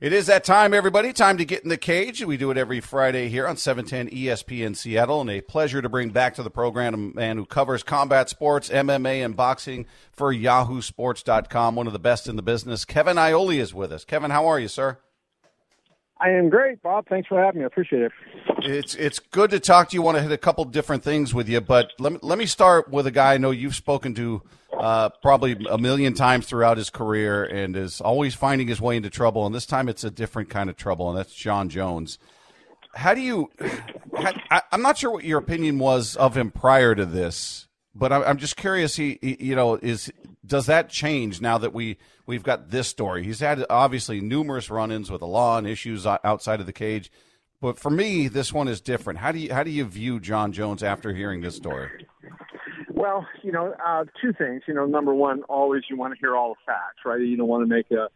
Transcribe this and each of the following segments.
It is that time, everybody. Time to get in the cage. We do it every Friday here on 710 ESPN Seattle, and a pleasure to bring back to the program a man who covers combat sports, MMA, and boxing for YahooSports.com. One of the best in the business. Kevin Iole is with us. Kevin, how are you, sir? I am great, Bob. Thanks for having me. I appreciate it. It's it's good to talk to you. Want to hit a couple different things with you, but let me, let me start with a guy I know you've spoken to uh, probably a million times throughout his career and is always finding his way into trouble. And this time it's a different kind of trouble, and that's Jon Jones. How do you? How, I, I'm not sure what your opinion was of him prior to this, but I'm, I'm just curious. He, he, you know, is does that change now that we we've got this story? He's had obviously numerous run-ins with the law and issues outside of the cage, but for me, this one is different. How do you how do you view Jon Jones after hearing this story? Well, you know, uh, two things. You know, number one, always you want to hear all the facts, right? You don't want to make a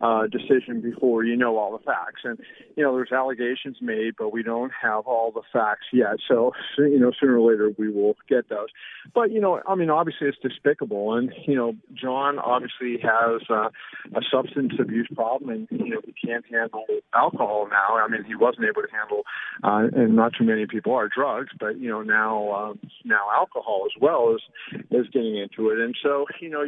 uh, decision before you know all the facts. And you know, there's allegations made, but we don't have all the facts yet. So you know, sooner or later we will get those. But you know, I mean, obviously it's despicable, and you know, Jon obviously has uh, a substance abuse problem, and you know, he can't handle alcohol now. I mean, he wasn't able to handle, uh, and not too many people are drugs, but you know, now um, now alcohol as well is is getting into it, and so you know.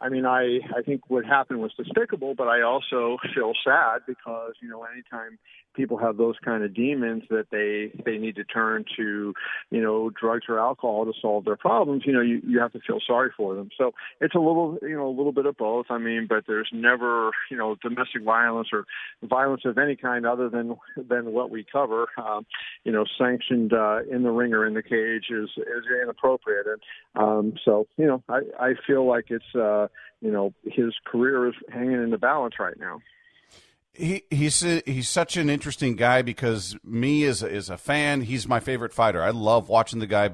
I mean, I I think what happened was despicable, but I also feel sad because you know anytime people have those kind of demons that they they need to turn to you know drugs or alcohol to solve their problems you know you you have to feel sorry for them. So it's a little you know a little bit of both. I mean but there's never you know domestic violence or violence of any kind other than than what we cover. Um you know sanctioned uh in the ring or in the cage is is inappropriate. And um so you know i i feel like it's uh you know his career is hanging in the balance right now he he's he's such an interesting guy because me as a, a fan, he's my favorite fighter. I love watching the guy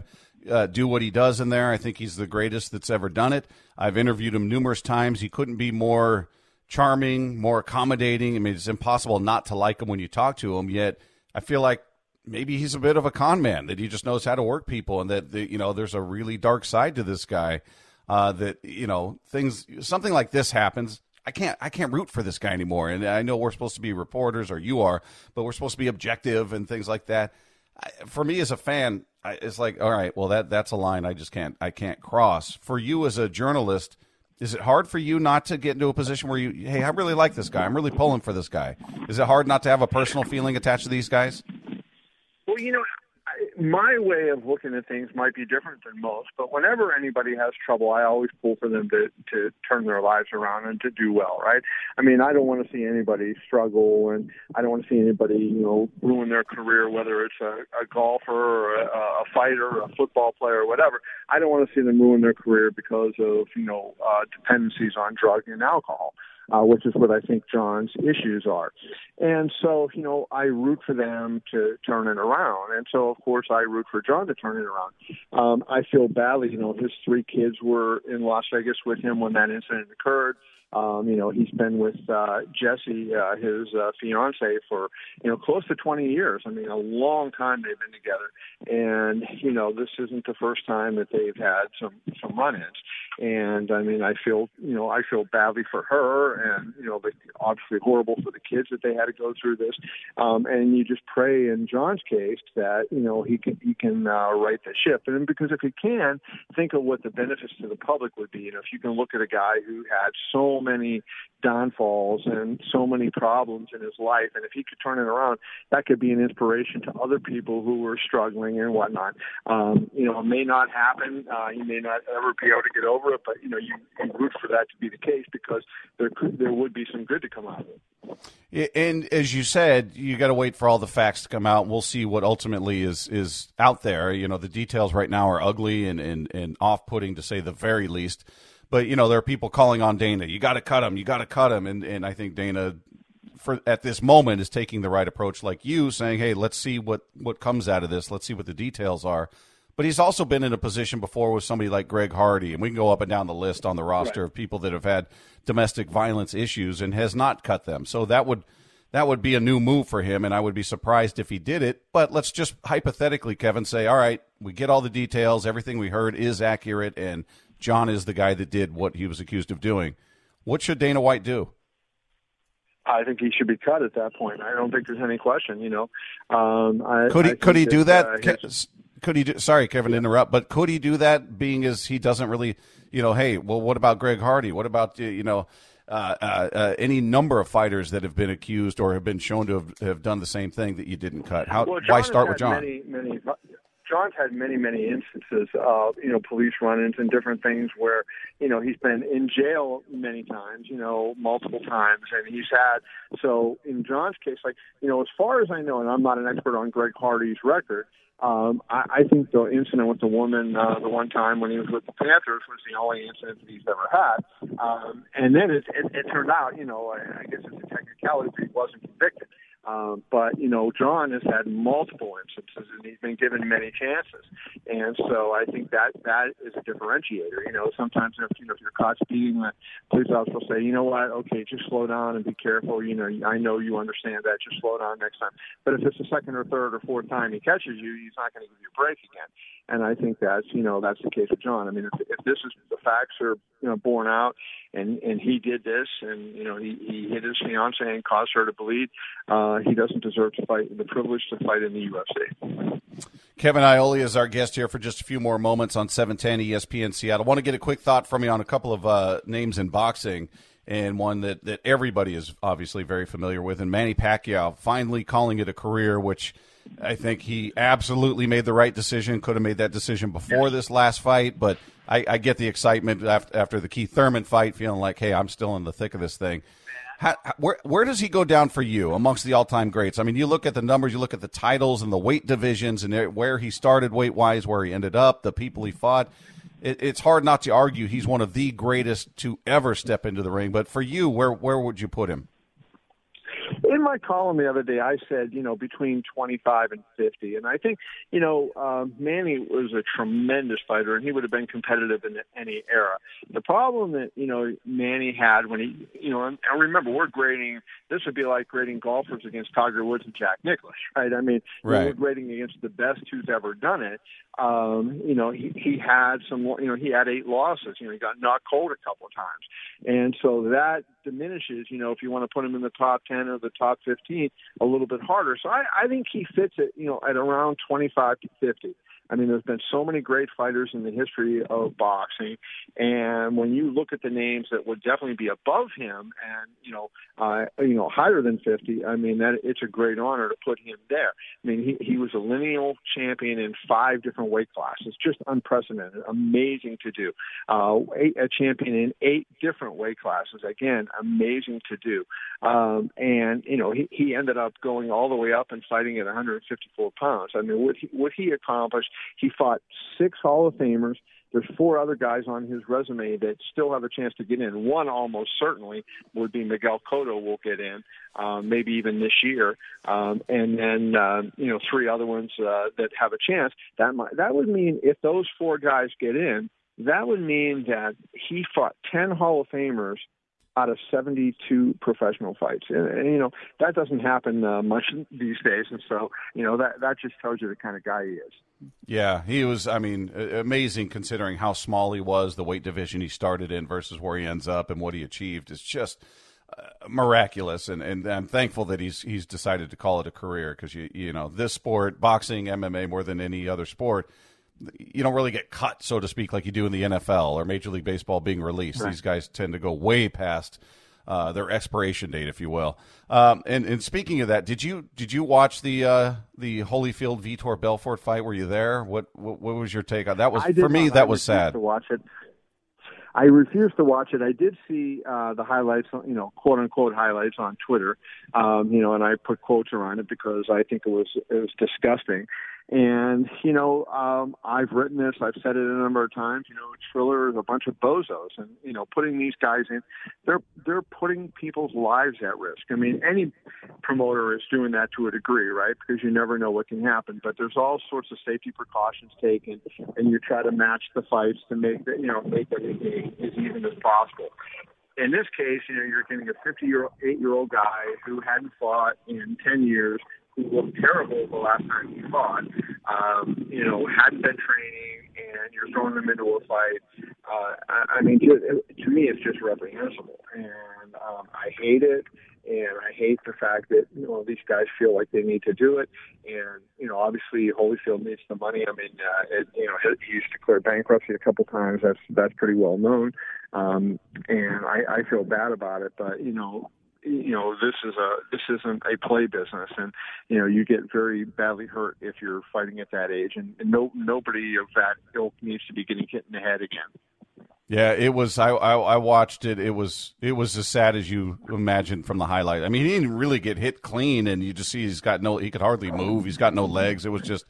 uh, do what he does in there. I think he's the greatest that's ever done it. I've interviewed him numerous times. He couldn't be more charming, more accommodating. I mean, it's impossible not to like him when you talk to him. Yet, I feel like maybe he's a bit of a con man that he just knows how to work people, and that the, you know there's a really dark side to this guy. Uh, that you know things something like this happens I can't I can't root for this guy anymore. And I know we're supposed to be reporters, or you are, but we're supposed to be objective and things like that. I, for me as a fan, I, it's like, all right, well that that's a line I just can't I can't cross. For you as a journalist, is it hard for you not to get into a position where you, hey, I really like this guy. I'm really pulling for this guy. Is it hard not to have a personal feeling attached to these guys? Well, you know, my way of looking at things might be different than most, but whenever anybody has trouble, I always pull for them to to turn their lives around and to do well, right? I mean, I don't want to see anybody struggle, and I don't want to see anybody, you know, ruin their career, whether it's a, a golfer or a, a fighter, or a football player, or whatever. I don't want to see them ruin their career because of you know uh, dependencies on drugs and alcohol which is what I think Jon's issues are. And so, you know, I root for them to turn it around. And so, of course, I root for Jon to turn it around. Um, I feel badly, you know, his three kids were in Las Vegas with him when that incident occurred. Um, you know, he's been with uh, Jesse, uh, his uh, fiance, for you know close to 20 years. I mean, a long time they've been together, and you know, this isn't the first time that they've had some some run-ins. And I mean, I feel you know, I feel badly for her, and you know, obviously horrible for the kids that they had to go through this. Um, and you just pray in Jon's case that you know he can he can uh, right the ship, and because if he can, think of what the benefits to the public would be. You know, if you can look at a guy who had so many downfalls and so many problems in his life. And if he could turn it around, that could be an inspiration to other people who were struggling and whatnot. Um, you know, it may not happen. Uh, you may not ever be able to get over it, but you know, you, you root for that to be the case because there could there would be some good to come out of it. And as you said, you got to wait for all the facts to come out. We'll see what ultimately is is out there. You know, the details right now are ugly and and, and off putting to say the very least. But you know, there are people calling on Dana. You got to cut him. You got to cut him. And and I think Dana, for at this moment, is taking the right approach, like you, saying, "Hey, let's see what what comes out of this. Let's see what the details are." But he's also been in a position before with somebody like Greg Hardy, and we can go up and down the list on the roster right. of people that have had domestic violence issues and has not cut them. So that would that would be a new move for him, and I would be surprised if he did it. But let's just hypothetically, Kevin, say, all right, we get all the details, everything we heard is accurate, and Jon is the guy that did what he was accused of doing. What should Dana White do? I think he should be cut at that point. I don't think there's any question. You know, um, I, could he could he do that? uh, his- could he do? Sorry, Kevin, to interrupt, but could he do that? Being as he doesn't really, you know, hey, well, what about Greg Hardy? What about you know? Uh, uh, uh, any number of fighters that have been accused or have been shown to have, have done the same thing that you didn't cut. How? Well, why start with Jon? Many, many, Jon's had many, many instances of you know police run-ins and different things where you know he's been in jail many times, you know, multiple times, and he's had. So in Jon's case, like you know, as far as I know, and I'm not an expert on Greg Hardy's record. Um, I, I think the incident with the woman, uh, the one time when he was with the Panthers, was the only incident that he's ever had. Um, and then it, it, it turned out, you know, I, I guess it's a technicality that he wasn't convicted. Um, but you know, Jon has had multiple instances, and he's been given many chances, and so I think that that is a differentiator. You know, sometimes if you know if you're caught speeding, the police officer will say, you know what, okay, just slow down and be careful. You know, I know you understand that. Just slow down next time. But if it's the second or third or fourth time he catches you, he's not going to give you a break again. And I think that's you know that's the case with Jon. I mean, if, if this is the facts are you know borne out, and and he did this, and you know he he hit his fiance and caused her to bleed. Uh, he doesn't deserve to fight the privilege to fight in the UFC. Kevin Iole is our guest here for just a few more moments on 710 ESPN Seattle. I want to get a quick thought from you on a couple of uh, names in boxing, and one that, that everybody is obviously very familiar with, and Manny Pacquiao finally calling it a career, which I think he absolutely made the right decision. Could have made that decision before this last fight, but I, I get the excitement after, after the Keith Thurman fight, feeling like, hey, I'm still in the thick of this thing. Where where does he go down for you amongst the all time greats? I mean, you look at the numbers, you look at the titles and the weight divisions, and where he started weight wise, where he ended up, the people he fought. It, it's hard not to argue he's one of the greatest to ever step into the ring. But for you, where where would you put him? In my column the other day, I said, you know, between 25 and 50. And I think, you know, uh, Manny was a tremendous fighter and he would have been competitive in any era. The problem that, you know, Manny had when he, you know, and remember, we're grading, this would be like grading golfers against Tiger Woods and Jack Nicklaus, right? I mean, right. we're grading against the best who's ever done it. Um, you know, he, he had some, you know, he had eight losses. You know, he got knocked cold a couple of times. And so that diminishes, you know, if you want to put him in the top 10 or the top 15, a little bit harder. So I, I think he fits it, you know, at around 25 to 50. I mean, there's been so many great fighters in the history of boxing, and when you look at the names that would definitely be above him, and you know, uh, you know, higher than 50, I mean, that it's a great honor to put him there. I mean, he he was a lineal champion in five different weight classes, just unprecedented, amazing to do. Uh, a champion in eight different weight classes, again, amazing to do. Um, and you know, he he ended up going all the way up and fighting at 154 pounds. I mean, what he what he accomplished he fought six Hall of Famers. There's four other guys on his resume that still have a chance to get in. One almost certainly would be Miguel Cotto will get in, um, maybe even this year, um, and then uh, you know three other ones uh, that have a chance. That might that would mean if those four guys get in, that would mean that he fought ten Hall of Famers out of 72 professional fights. And, and you know, that doesn't happen uh, much these days. And so, you know, that, that just tells you the kind of guy he is. Yeah, he was, I mean, amazing considering how small he was, the weight division he started in versus where he ends up and what he achieved. It's just uh, miraculous. And, and I'm thankful that he's, he's decided to call it a career because, you, you know, this sport, boxing, MMA, more than any other sport, you don't really get cut, so to speak, like you do in the NFL or Major League Baseball being released. Right. These guys tend to go way past uh, their expiration date, if you will. Um, and, and speaking of that, did you did you watch the uh, the Holyfield Vitor Belfort fight? Were you there? What, what, what was your take on that? Was for me that was sad to watch it. I refused to watch it. I did see uh, the highlights, you know, quote unquote highlights on Twitter, um, you know, and I put quotes around it because I think it was it was disgusting. And you know, um, I've written this. I've said it a number of times. You know, Triller is a bunch of bozos, and you know, putting these guys in, they're they're putting people's lives at risk. I mean, any promoter is doing that to a degree, right? Because you never know what can happen. But there's all sorts of safety precautions taken, and you try to match the fights to make the, you know make everything as even as possible in this case, you know, you're getting a 50 year, eight year old guy who hadn't fought in 10 years, who looked terrible the last time he fought, um, you know, hadn't been training, and you're throwing him into a fight. Uh, I, I mean, to, to me, it's just reprehensible, and um, I hate it. and I hate the fact that you know these guys feel like they need to do it. And you know, obviously Holyfield needs the money. I mean, uh, it, you know, he used to declare bankruptcy a couple times. That's that's pretty well known. Um, and I, I feel bad about it, but you know, you know this is a this isn't a play business and you know you get very badly hurt if you're fighting at that age and, no nobody of that ilk needs to be getting hit in the head again yeah, it was. I, I, I watched it. It was it was as sad as you imagine from the highlight. I mean, he didn't really get hit clean, and you just see he's got no. He could hardly move. He's got no legs. It was just,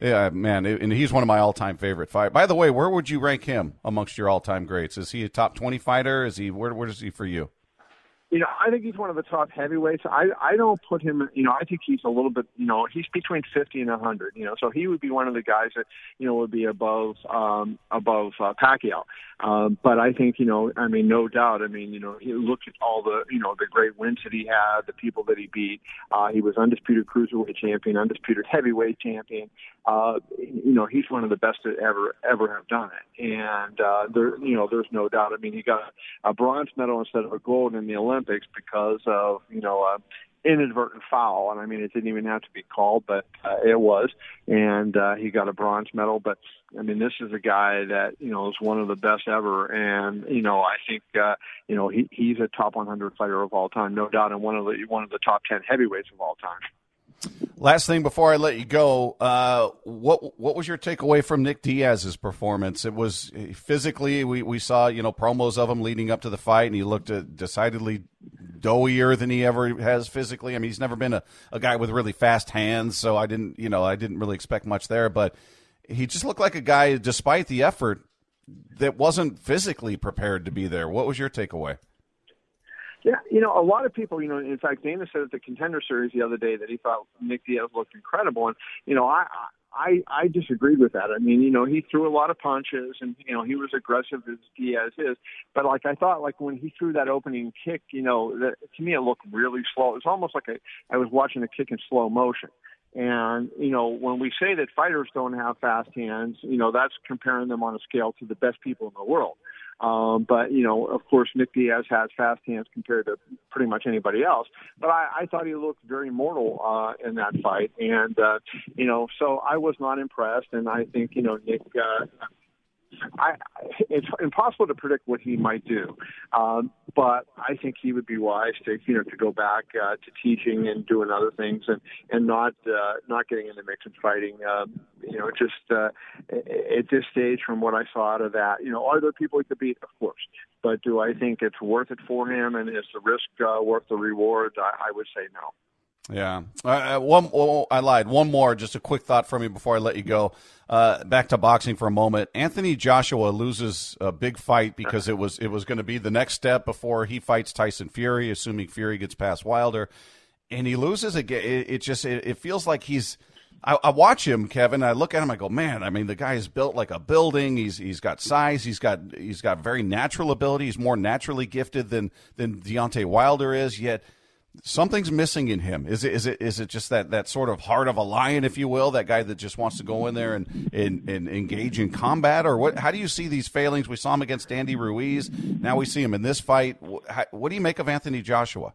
yeah, man. It, and he's one of my all time favorite fight. By the way, where would you rank him amongst your all time greats? Is he a top twenty fighter? Is he where? Where is he for you? You know, I think he's one of the top heavyweights. I I don't put him. You know, I think he's a little bit. You know, he's between fifty and a hundred. You know, so he would be one of the guys that you know would be above um, above uh, Pacquiao. Um, but I think you know, I mean, no doubt. I mean, you know, he look at all the you know the great wins that he had, the people that he beat. Uh, he was undisputed cruiserweight champion, undisputed heavyweight champion. Uh, you know, he's one of the best to ever ever have done it. And uh, there, you know, there's no doubt. I mean, he got a bronze medal instead of a gold in the Olympics because of you know a inadvertent foul. And I mean, it didn't even have to be called, but uh, it was. And uh, he got a bronze medal. But I mean, this is a guy that you know is one of the best ever. And you know, I think uh, you know he he's a top 100 fighter of all time, no doubt, and one of the one of the top 10 heavyweights of all time. Last thing before I let you go, uh, what what was your takeaway from Nick Diaz's performance? It was physically we, we saw you know promos of him leading up to the fight, and he looked uh, decidedly doughier than he ever has physically. I mean, he's never been a, a guy with really fast hands, so I didn't you know I didn't really expect much there, but he just looked like a guy, despite the effort, that wasn't physically prepared to be there. What was your takeaway? Yeah, you know, a lot of people, you know, in fact, Dana said at the Contender Series the other day that he thought Nick Diaz looked incredible, and you know, I I I disagreed with that. I mean, you know, he threw a lot of punches, and you know, he was aggressive as Diaz is, but like I thought, like when he threw that opening kick, you know, that, to me it looked really slow. It was almost like a, I was watching a kick in slow motion. And, you know, when we say that fighters don't have fast hands, you know, that's comparing them on a scale to the best people in the world. Um, but you know, of course, Nick Diaz has fast hands compared to pretty much anybody else. But I, I thought he looked very mortal uh, in that fight, and uh, you know, so I was not impressed. And I think you know Nick uh, I, it's impossible to predict what he might do, um, but I think he would be wise to you know to go back uh, to teaching and doing other things and and not uh, not getting into and fighting. Um, you know, just uh, at this stage, from what I saw out of that, you know, are there people he could beat? Of course, but do I think it's worth it for him and is the risk uh, worth the reward? I, I would say no. Yeah. Uh, one, oh, I lied. One more, just a quick thought from me before I let you go. Uh, back to boxing for a moment. Anthony Joshua loses a big fight because it was it was going to be the next step before he fights Tyson Fury, assuming Fury gets past Wilder, and he loses again. It, it just it, it, feels like he's. I, I, watch him, Kevin. I look at him. I go, man. I mean, the guy is built like a building. He's he's got size. He's got he's got very natural ability. He's more naturally gifted than than Deontay Wilder is. Yet something's missing in him. Is it is it is it just that that sort of heart of a lion, if you will, that guy that just wants to go in there and and, and engage in combat, or what? How do you see these failings? We saw him against Andy Ruiz. Now we see him in this fight. What do you make of Anthony Joshua?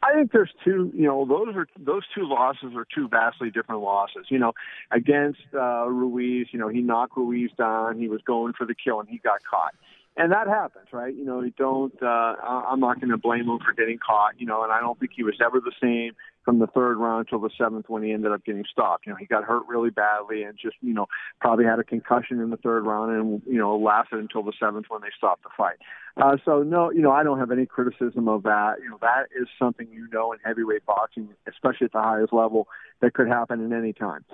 I think there's two, you know, those are those two losses are two vastly different losses. You know, against uh, Ruiz, you know, he knocked Ruiz down. He was going for the kill and he got caught and that happens, right? You know, you don't. Uh, I'm not going to blame him for getting caught. You know, and I don't think he was ever the same from the third round till the seventh when he ended up getting stopped. You know, he got hurt really badly and just you know probably had a concussion in the third round and you know lasted until the seventh when they stopped the fight. Uh, so no, you know, I don't have any criticism of that. You know, that is something you know in heavyweight boxing, especially at the highest level, that could happen at any time.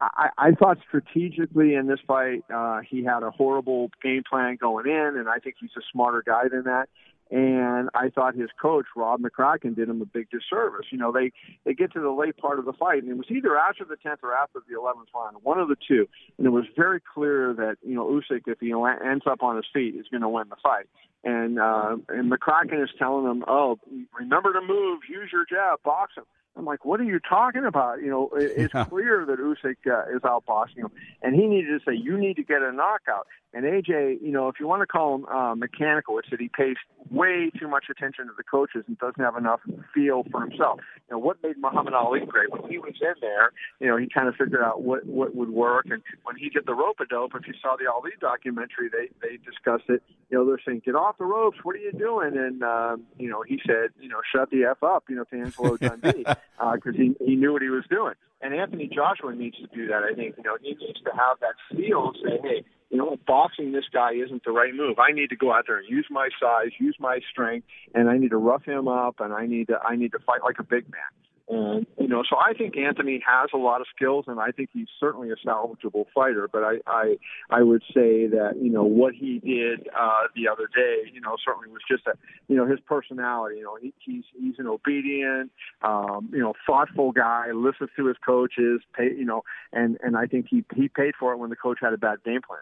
I, I thought strategically in this fight, uh, he had a horrible game plan going in, and I think he's a smarter guy than that. And I thought his coach Rob McCracken did him a big disservice. You know, they they get to the late part of the fight, and it was either after the tenth or after the eleventh round, one of the two. And it was very clear that you know Usyk, if he ends up on his feet, is going to win the fight. And uh, and McCracken is telling him, "Oh, remember to move, use your jab, box him." I'm like, what are you talking about? You know, it, it's Yeah. clear that Usyk uh, is outboxing him, and he needed to say, you need to get a knockout. And AJ, you know, if you want to call him uh, mechanical, it's that he pays way too much attention to the coaches and doesn't have enough feel for himself. You know, what made Muhammad Ali great when he was in there, you know, he kind of figured out what what would work. And when he did the rope a dope, if you saw the Ali documentary, they they discussed it. You know, they're saying, "Get off the ropes! What are you doing?" And um, you know, he said, "You know, shut the f up," you know, to Angelo Dundee, because he he knew what he was doing. And Anthony Joshua needs to do that. I think you know he needs to have that feel, say, "Hey, you know, boxing this guy isn't the right move. I need to go out there and use my size, use my strength, and I need to rough him up, and I need to I need to fight like a big man." And you know, so I think Anthony has a lot of skills, and I think he's certainly a salvageable fighter. But I, I, I would say that you know what he did uh, the other day, you know, certainly was just a, you know, his personality. You know, he, he's he's an obedient, um, you know, thoughtful guy, listens to his coaches, pay, you know, and and I think he he paid for it when the coach had a bad game plan.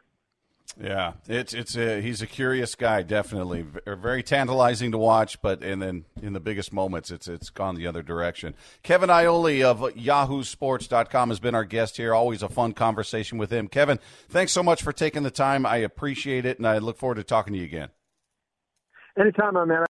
Yeah, it's it's a, he's a curious guy, definitely er, very tantalizing to watch. But and then in the biggest moments, it's it's gone the other direction. Kevin Iole of YahooSports.com has been our guest here. Always a fun conversation with him. Kevin, thanks so much for taking the time. I appreciate it, and I look forward to talking to you again. Anytime, my man.